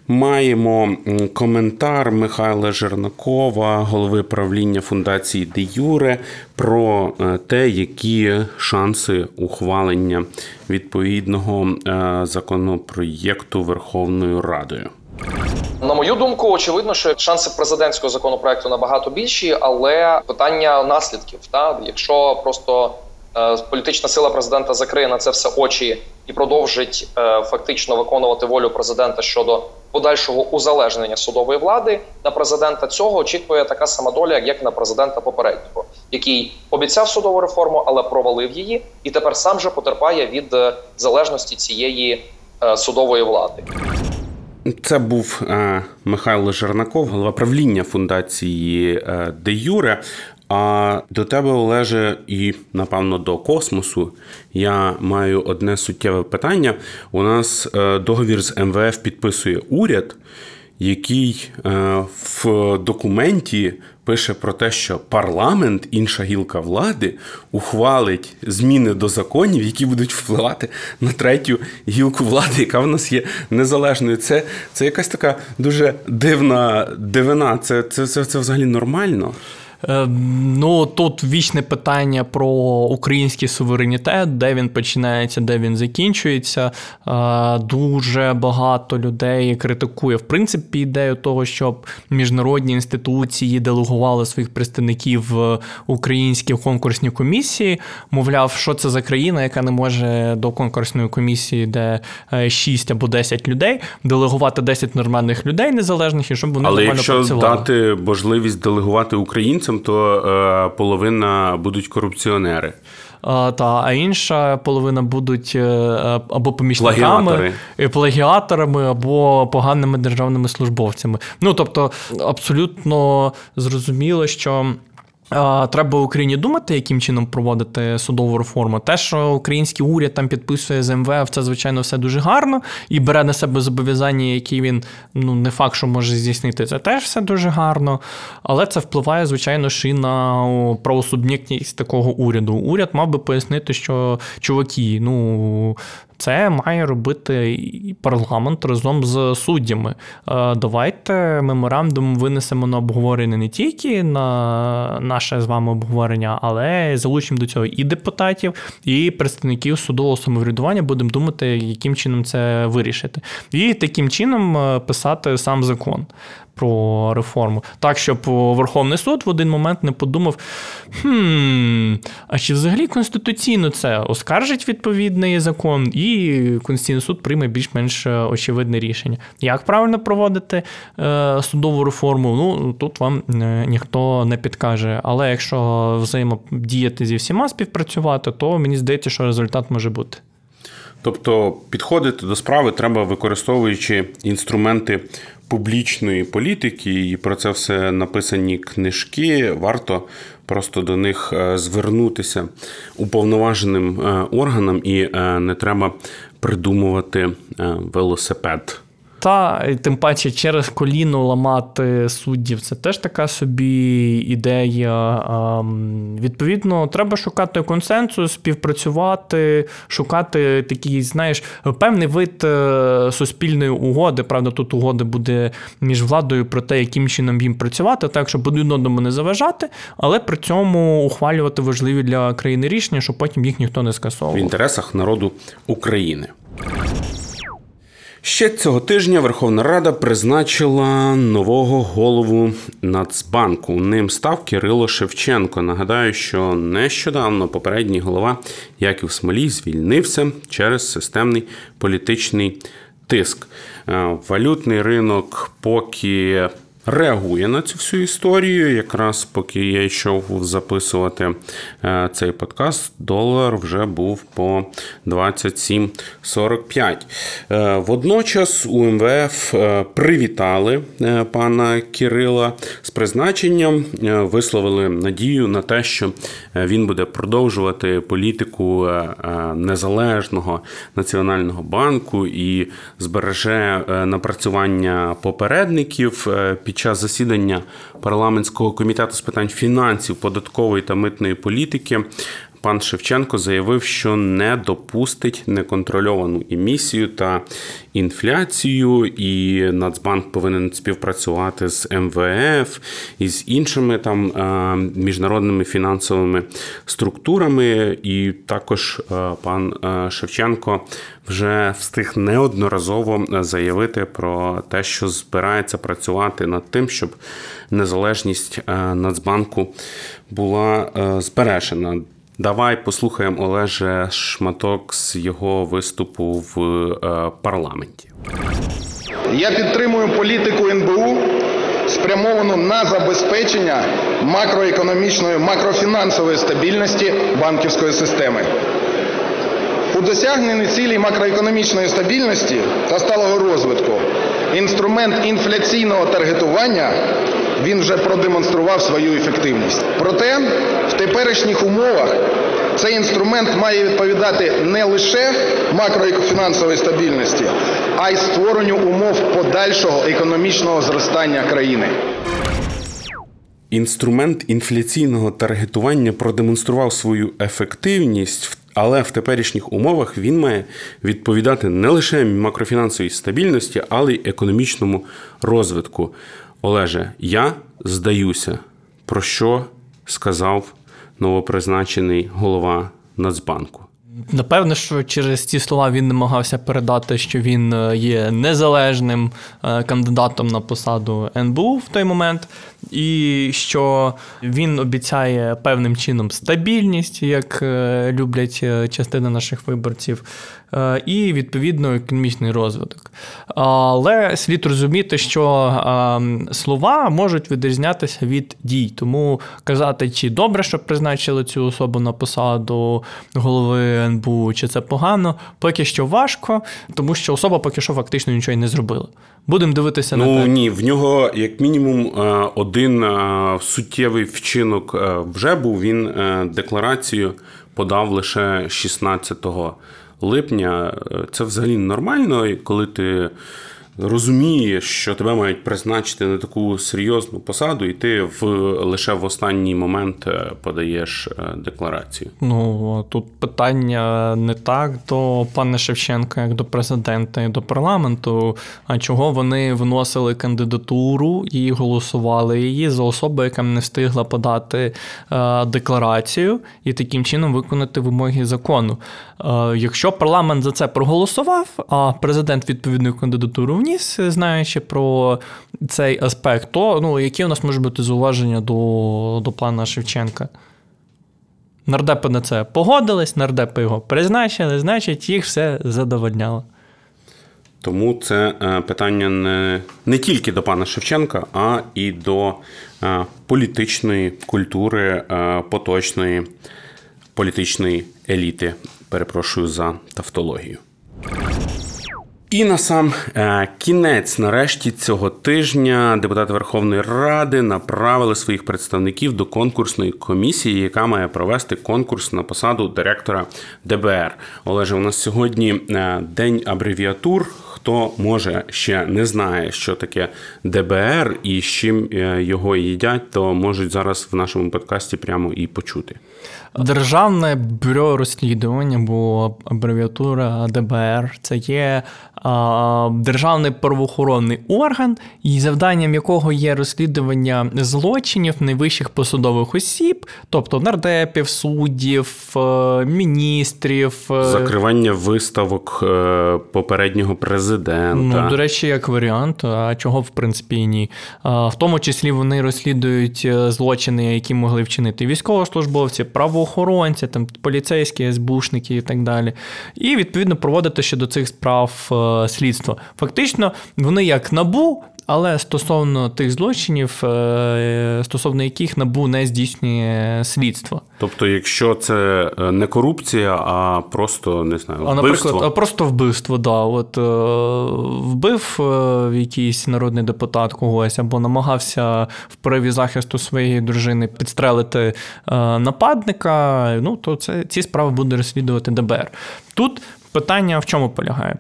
маємо коментар Михайла Жернакова, голови правління фундації Де Юре, про е, те, які шанси ухвалення відповідного е, законопроєкту Верховною Радою. На мою думку, очевидно, що шанси президентського законопроекту набагато більші, але питання наслідків. Та якщо просто е, політична сила президента закриє на це все очі і продовжить е, фактично виконувати волю президента щодо подальшого узалежнення судової влади, на президента цього очікує така сама доля, як на президента попереднього, який обіцяв судову реформу, але провалив її, і тепер сам же потерпає від е, залежності цієї е, судової влади. Це був е, Михайло Жернаков, голова правління фундації е, Де Юре. А до тебе, Олеже, і напевно до космосу я маю одне суттєве питання. У нас е, договір з МВФ підписує уряд, який в документі пише про те, що парламент, інша гілка влади, ухвалить зміни до законів, які будуть впливати на третю гілку влади, яка в нас є незалежною. Це це якась така дуже дивна дивина. Це, це, це, Це взагалі нормально. Е, ну тут вічне питання про український суверенітет, де він починається, де він закінчується. Е, дуже багато людей критикує в принципі ідею того, щоб міжнародні інституції делегували своїх представників в українські конкурсні комісії. Мовляв, що це за країна, яка не може до конкурсної комісії, де 6 е, або 10 людей, делегувати 10 нормальних людей незалежних і щоб вони Але нормально працювали. Дати можливість делегувати українцям українцям, то е, половина будуть корупціонери. А, та, а інша половина будуть е, або помічниками, Плагіатори. плагіаторами, або поганими державними службовцями. Ну тобто, абсолютно зрозуміло, що. Треба Україні думати, яким чином проводити судову реформу. Те, що український уряд там підписує з МВФ, це звичайно все дуже гарно і бере на себе зобов'язання, які він ну не факт, що може здійснити. Це теж все дуже гарно. Але це впливає, звичайно, ж і на правосуб'єктність такого уряду. Уряд мав би пояснити, що чуваки, ну це має робити парламент разом з суддями. Е, давайте меморандум винесемо на обговорення не тільки на наше з вами обговорення, але залучимо до цього і депутатів, і представників судового самоврядування. Будемо думати, яким чином це вирішити. І таким чином е, писати сам закон про реформу. Так, щоб Верховний суд в один момент не подумав: хм, а чи взагалі конституційно це оскаржить відповідний закон, і Конституційний суд прийме більш-менш очевидне рішення. Як правильно проводити е, судову реформу? Ну тут вам е, ніхто не підкаже. Але якщо взаємодіяти зі всіма співпрацювати, то мені здається, що результат може бути. Тобто підходити до справи треба використовуючи інструменти публічної політики, і про це все написані книжки. Варто просто до них е, звернутися уповноваженим е, органам, і е, не треба придумувати велосипед. Та тим паче через коліно ламати суддів це теж така собі ідея. Відповідно, треба шукати консенсус, співпрацювати, шукати такий, знаєш, певний вид е, суспільної угоди. Правда, тут угода буде між владою про те, яким чином їм працювати, так щоб один одному не заважати, але при цьому ухвалювати важливі для країни рішення, щоб потім їх ніхто не скасовував. В інтересах народу України. Ще цього тижня Верховна Рада призначила нового голову Нацбанку. Ним став Кирило Шевченко. Нагадаю, що нещодавно попередній голова Яків Смолій звільнився через системний політичний тиск. Е, валютний ринок поки реагує на цю всю історію. Якраз поки я йшов записувати е, цей подкаст, долар вже був по 27,45. Е, водночас у МВФ е, привітали пана Кирила з призначенням, висловили надію на те, що він буде продовжувати політику незалежного національного банку і збереже напрацювання попередників під під час засідання парламентського комітету з питань фінансів, податкової та митної політики. Пан Шевченко заявив, що не допустить неконтрольовану емісію та інфляцію, і Нацбанк повинен співпрацювати з МВФ і з іншими там е, міжнародними фінансовими структурами. І також е, пан е, Шевченко вже встиг неодноразово заявити про те, що збирається працювати над тим, щоб незалежність Нацбанку була збережена. Давай послухаємо Олеже шматок з його виступу в е, парламенті. Я підтримую політику НБУ, спрямовану на забезпечення макроекономічної макрофінансової стабільності банківської системи. У досягненні цілі макроекономічної стабільності та сталого розвитку інструмент інфляційного таргетування він вже продемонстрував свою ефективність. Проте в теперішніх умовах цей інструмент має відповідати не лише макрофінансової стабільності, а й створенню умов подальшого економічного зростання країни. Інструмент інфляційного таргетування продемонстрував свою ефективність, але в теперішніх умовах він має відповідати не лише макрофінансовій стабільності, але й економічному розвитку. Олеже, я здаюся, про що сказав новопризначений голова Нацбанку. Напевно, що через ці слова він намагався передати, що він е, є незалежним е, кандидатом на посаду НБУ в той момент, і що він обіцяє певним чином стабільність, як е, люблять частина наших виборців, і відповідно економічний розвиток. Але слід розуміти, що слова можуть відрізнятися від дій. Тому казати, чи добре, що призначили цю особу на посаду голови НБУ, чи це погано, поки що важко, тому що особа поки що фактично нічого й не зробила. Будемо дивитися ну, на те. ні, в нього як мінімум е, один е, суттєвий вчинок е, вже був. Він декларацію подав лише 16 липня. Це взагалі нормально, коли ти розумієш, що тебе мають призначити на таку серйозну посаду, і ти в лише в останній момент е, подаєш е, декларацію. Ну тут питання не так до пана Шевченка, як до президента і до парламенту. А чого вони вносили кандидатуру і голосували її за особу, яка не встигла подати е, декларацію і таким чином виконати вимоги закону? Якщо парламент за це проголосував, а президент відповідну кандидатуру вніс, знаючи про цей аспект, то ну, які у нас можуть бути зауваження до, до плана Шевченка? Нардепи на це погодились, нардепи його призначили, значить, їх все задовольняло. Тому це е, питання не не тільки до пана Шевченка, а і до е, політичної культури е, поточної політичної еліти. Перепрошую за тавтологію. І на сам е, кінець, нарешті, цього тижня депутати Верховної Ради направили своїх представників до конкурсної комісії, яка має провести конкурс на посаду директора ДБР. Олеже, у нас сьогодні е, день абревіатур. Хто може ще не знає, що таке ДБР і з чим е, його їдять, то можуть зараз в нашому подкасті прямо і почути. Державне бюро розслідування, бо абревіатура ДБР це є державний правоохоронний орган, і завданням якого є розслідування злочинів найвищих посадових осіб, тобто нардепів, суддів, е, міністрів, е, закривання виставок е, попереднього президента. Ну, До речі, як варіант, а чого в принципі і ні. В тому числі вони розслідують злочини, які могли вчинити військовослужбовці, правоохоронці, там поліцейські, СБУшники і так далі. І відповідно проводити ще до цих справ слідство. Фактично, вони як набу. Але стосовно тих злочинів, е, стосовно яких набу не здійснює слідство. Тобто, якщо це е, не корупція, а просто не знаю, вбивство? А, наприклад, а просто вбивство, да. От е, вбив якийсь народний депутат когось або намагався в прояві захисту своєї дружини підстрелити нападника. Ну то це ці справи буде розслідувати ДБР. Тут Питання в чому полягає?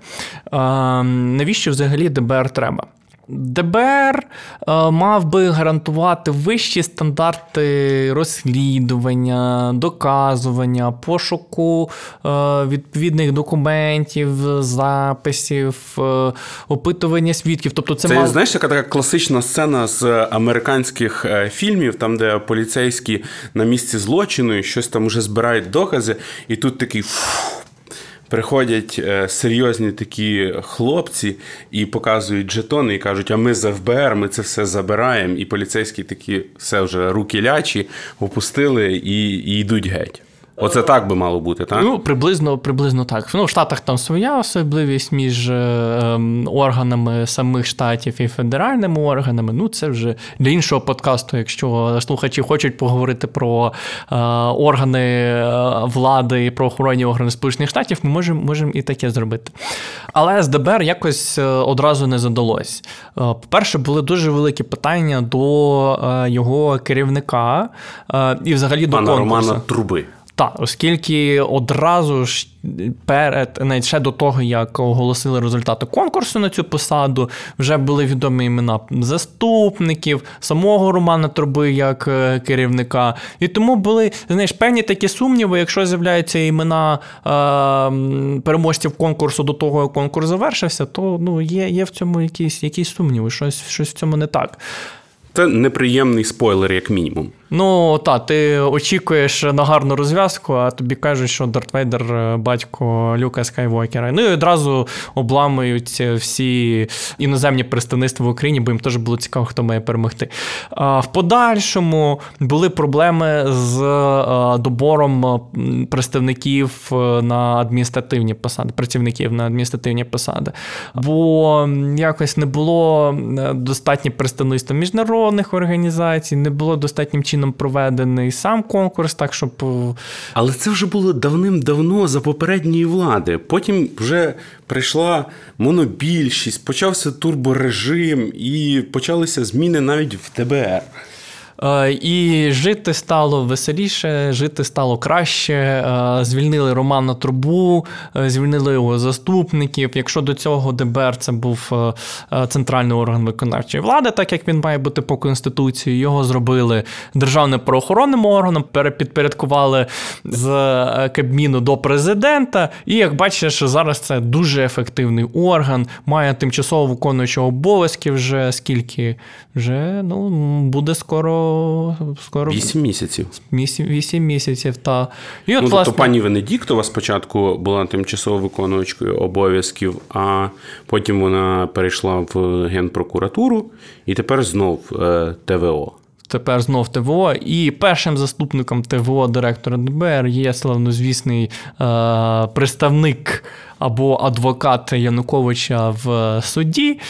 Навіщо взагалі ДБР треба? ДБР е, мав би гарантувати вищі стандарти розслідування, доказування, пошуку е, відповідних документів, записів, е, опитування свідків. Тобто, це, це мав... знаєш, яка така класична сцена з американських фільмів, там де поліцейські на місці злочину і щось там вже збирають докази, і тут такий. Фу, Приходять е, серйозні такі хлопці і показують жетони, і кажуть, а ми з ФБР, ми це все забираємо. І поліцейські такі все вже руки лячі, опустили і, і йдуть геть. Оце так би мало бути, так? Ну, приблизно приблизно так. Ну, В Штатах там своя особливість між е, органами самих штатів і федеральними органами. Ну, це вже для іншого подкасту, якщо слухачі хочуть поговорити про е, органи е, влади і про охоронні органи Сполучених Штатів, ми можемо можемо і таке зробити. Але з ДБР якось одразу не задалось. По-перше, були дуже великі питання до його керівника і взагалі до Пана конкурсу. Романа Труби. Так, оскільки одразу ж перед навіть ще до того, як оголосили результати конкурсу на цю посаду, вже були відомі імена заступників, самого Романа Труби як е, керівника. І тому були знаєш, певні такі сумніви, якщо з'являються імена е, переможців конкурсу до того, як конкурс завершився, то ну, є є в цьому якісь якісь сумніви, щось, щось в цьому не так. Це неприємний спойлер, як мінімум. Ну, так, ти очікуєш на гарну розв'язку, а тобі кажуть, що Дарт Вейдер е, батько Люка Скайвокера. Ну і одразу обламуються всі іноземні представництва в Україні, бо їм теж було цікаво, хто має перемогти. А В подальшому були проблеми з е, добором представників е, на адміністративні посади, працівників на адміністративні посади. Бо якось не було достатньо представництва міжнародних організацій, не було достатнім чином чином проведений сам конкурс, так щоб. Е, Але це вже було давним-давно за попередньої влади. Потім вже прийшла монобільшість, почався турборежим і почалися зміни навіть в ДБР. Е, і жити стало веселіше, жити стало краще. Е, звільнили Романа Трубу, е, звільнили його заступників. Якщо до цього ДБР це був центральний орган виконавчої влади, так як він має бути по конституції, його зробили державним правоохоронним органом, перепідпорядкували з Кабміну до президента. І як бачиш, зараз це дуже ефективний орган, має тимчасово виконуючого обов'язки вже скільки вже ну буде скоро скоро 8 місяців. 8, 8 місяців, та. І от, ну, власне... Тобто пані Венедіктова спочатку була тимчасово виконуючкою обов'язків, а потім вона перейшла в Генпрокуратуру і тепер знов е, ТВО. Тепер знов ТВО, і першим заступником ТВО директора ДБР є славнозвісний е, представник або адвокат Януковича в суді.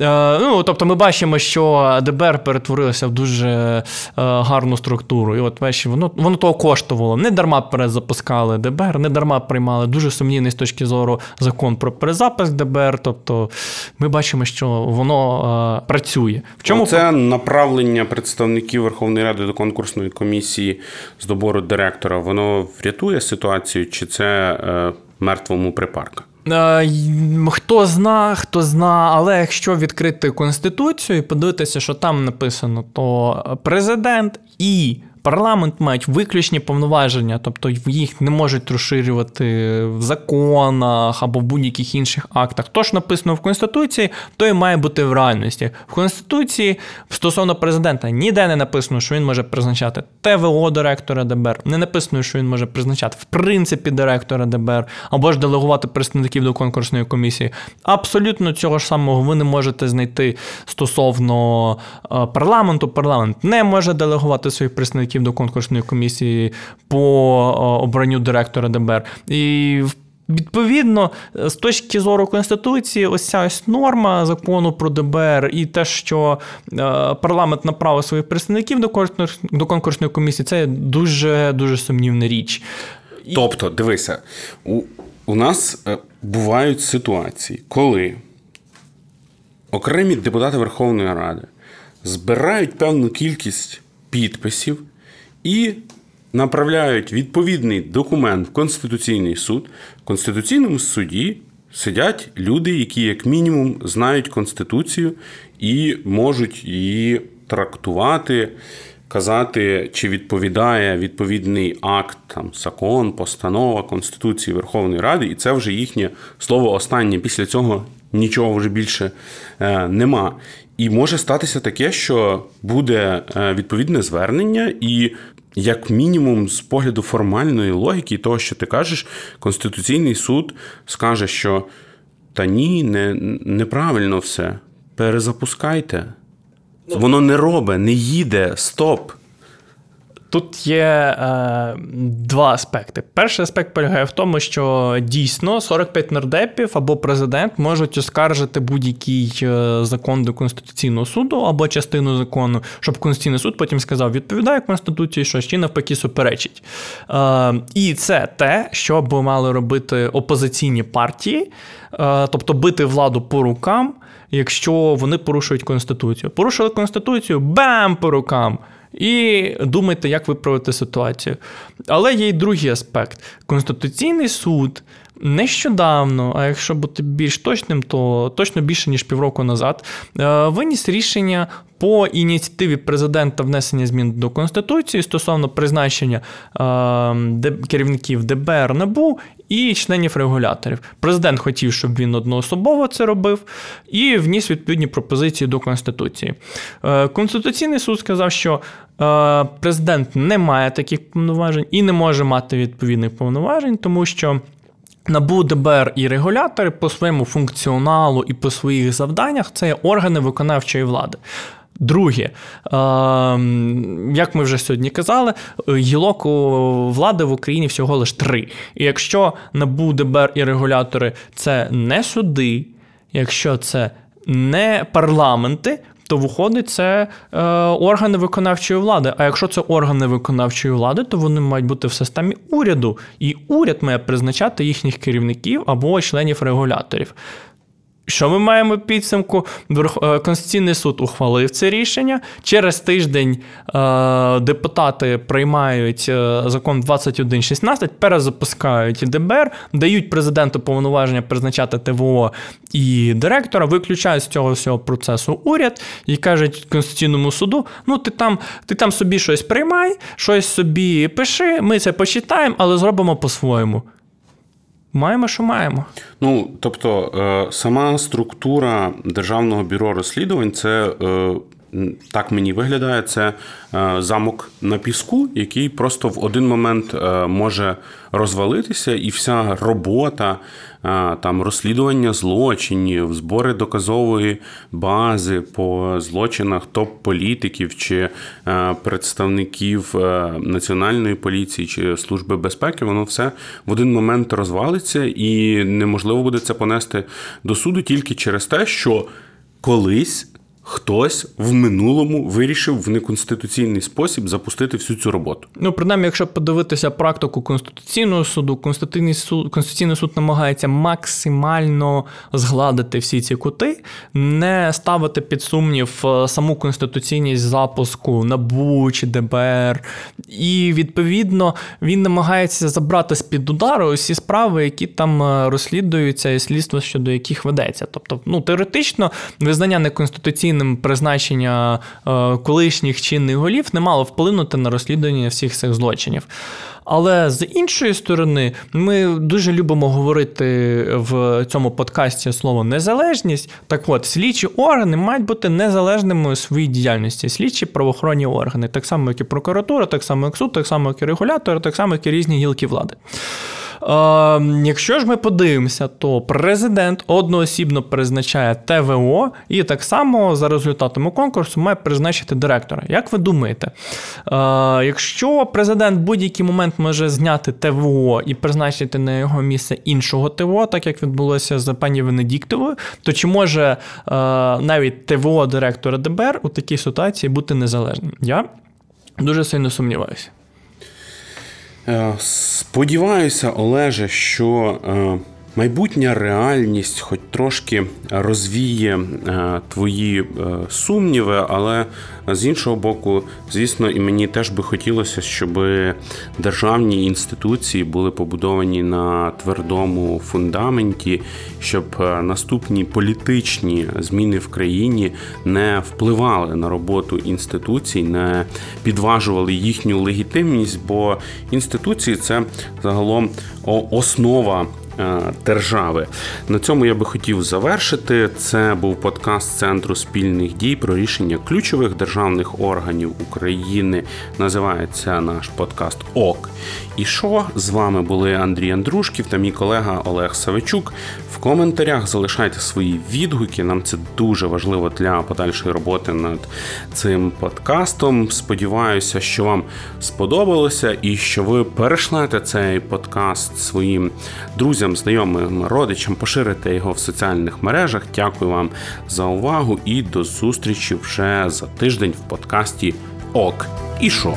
Е, ну, Тобто ми бачимо, що ДБР перетворилося в дуже е, гарну структуру. І от бачите, воно воно того коштувало. Не дарма перезапускали ДБР, не дарма приймали дуже сумнівний з точки зору закон про перезапуск ДБР. Тобто ми бачимо, що воно е, працює. В чому це направлення представників Верховної Ради до конкурсної комісії з добору директора? Воно врятує ситуацію, чи це мертвому припарка. Е, хто зна, хто зна, але якщо відкрити конституцію і подивитися, що там написано, то президент і парламент мають виключні повноваження, тобто їх не можуть розширювати в законах або в будь-яких інших актах. То, що написано в Конституції, то і має бути в реальності. В Конституції стосовно президента ніде не написано, що він може призначати ТВО директора ДБР, не написано, що він може призначати в принципі директора ДБР або ж делегувати представників до конкурсної комісії. Абсолютно цього ж самого ви не можете знайти стосовно е, парламенту. Парламент не може делегувати своїх представників представників до конкурсної комісії по обранню директора ДБР. І Відповідно, з точки зору Конституції, ось ця ось норма закону про ДБР і те, що е, парламент направив своїх представників до конкурсної комісії, це дуже дуже сумнівна річ. Тобто, дивися, у, у нас е, бувають ситуації, коли окремі депутати Верховної Ради збирають певну кількість підписів і направляють відповідний документ в Конституційний суд. В Конституційному суді сидять люди, які, як мінімум, знають Конституцію і можуть її трактувати. Казати, чи відповідає відповідний акт, там закон, постанова Конституції Верховної Ради, і це вже їхнє слово останнє. Після цього нічого вже більше е, нема. І може статися таке, що буде е, відповідне звернення, і як мінімум, з погляду формальної логіки, того, що ти кажеш, Конституційний суд скаже, що та ні, не, неправильно все. Перезапускайте. Воно не робе, не їде, стоп. Тут є е, два аспекти. Перший аспект полягає в тому, що дійсно 45 нардепів або президент можуть оскаржити будь-який е, закон до Конституційного суду або частину закону, щоб Конституційний суд потім сказав, відповідає Конституції, що ще навпаки суперечить. Е, І це те, що б мали робити опозиційні партії, е, тобто бити владу по рукам, якщо вони порушують Конституцію. Порушили Конституцію, бам по рукам і думайте, як виправити ситуацію. Але є й другий аспект: Конституційний суд. Нещодавно, а якщо бути більш точним, то точно більше ніж півроку назад, е, виніс рішення по ініціативі президента внесення змін до Конституції стосовно призначення е, керівників ДБР НАБУ і членів регуляторів. Президент хотів, щоб він одноособово це робив, і вніс відповідні пропозиції до Конституції. Е, Конституційний суд сказав, що е, президент не має таких повноважень і не може мати відповідних повноважень, тому що. НАБУ, ДБР і регулятори по своєму функціоналу і по своїх завданнях це є органи виконавчої влади. Друге, як ми вже сьогодні казали, гілок влади в Україні всього лише три. І якщо НАБУ, ДБР і регулятори це не суди, якщо це не парламенти, то виходить це е, органи виконавчої влади. А якщо це органи виконавчої влади, то вони мають бути в системі уряду, і уряд має призначати їхніх керівників або членів регуляторів. Що ми маємо підсумку? Е, Конституційний суд ухвалив це рішення. Через тиждень е, депутати приймають е, закон 21.16, перезапускають ДБР, дають президенту повноваження призначати ТВО і директора, виключають з цього всього процесу уряд і кажуть Конституційному суду: ну ти там ти там собі щось приймай, щось собі пиши, ми це почитаємо, але зробимо по-своєму. Маємо, що маємо. Ну тобто, е, сама структура державного бюро розслідувань це. Е, так мені виглядає це е, замок на піску, який просто в один момент може розвалитися, і вся робота там розслідування злочинів, збори доказової бази по злочинах топ-політиків чи представників національної поліції чи служби безпеки, воно все в один момент розвалиться, і неможливо буде це понести до суду тільки через те, що колись хтось в минулому вирішив в неконституційний спосіб запустити всю цю роботу. Ну, принаймні, якщо подивитися практику Конституційного суду, Конституційний суд Конституційний суд намагається максимально згладити всі ці кути, не ставити під сумнів е, саму конституційність запуску НАБУ чи ДБР. І відповідно він намагається забрати з під удару усі справи, які там е, розслідуються, і слідство щодо яких ведеться. Тобто, ну теоретично визнання неконституційного офіційним призначення е, колишніх чинних голів не мало вплинути на розслідування всіх цих злочинів. Але з іншої сторони, ми дуже любимо говорити в цьому подкасті слово незалежність. Так от, слідчі органи мають бути незалежними у своїй діяльності, слідчі правоохоронні органи, так само, як і прокуратура, так само, як суд, так само, як і регулятор, так само, як і різні гілки влади. Е, Якщо ж ми подивимося, то президент одноосібно призначає ТВО і так само за результатами конкурсу має призначити директора. Як ви думаєте, е, якщо президент в будь-який момент може зняти ТВО і призначити на його місце іншого ТВО, так як відбулося з пані Венедіктовою, то чи може е, навіть ТВО директора ДБР у такій ситуації бути незалежним? Я дуже сильно сумніваюся. Е, сподіваюся, Олеже, що е, майбутня реальність, хоч трошки розвіє е, твої сумніви, але з іншого боку, звісно, і мені теж би хотілося, щоб державні інституції були побудовані на твердому фундаменті, щоб наступні політичні зміни в країні не впливали на роботу інституцій, не підважували їхню легітимність, бо інституції це загалом основа Е, держави. На цьому я би хотів завершити. Це був подкаст Центру спільних дій про рішення ключових державних органів України. Називається наш подкаст ОК. І що з вами були Андрій Андрушків та мій колега Олег Савичук. В коментарях залишайте свої відгуки. Нам це дуже важливо для подальшої роботи над цим подкастом. Сподіваюся, що вам сподобалося і що ви перешлете цей подкаст своїм друзям, знайомим, родичам, поширите його в соціальних мережах. Дякую вам за увагу і до зустрічі вже за тиждень в подкасті ок і шо.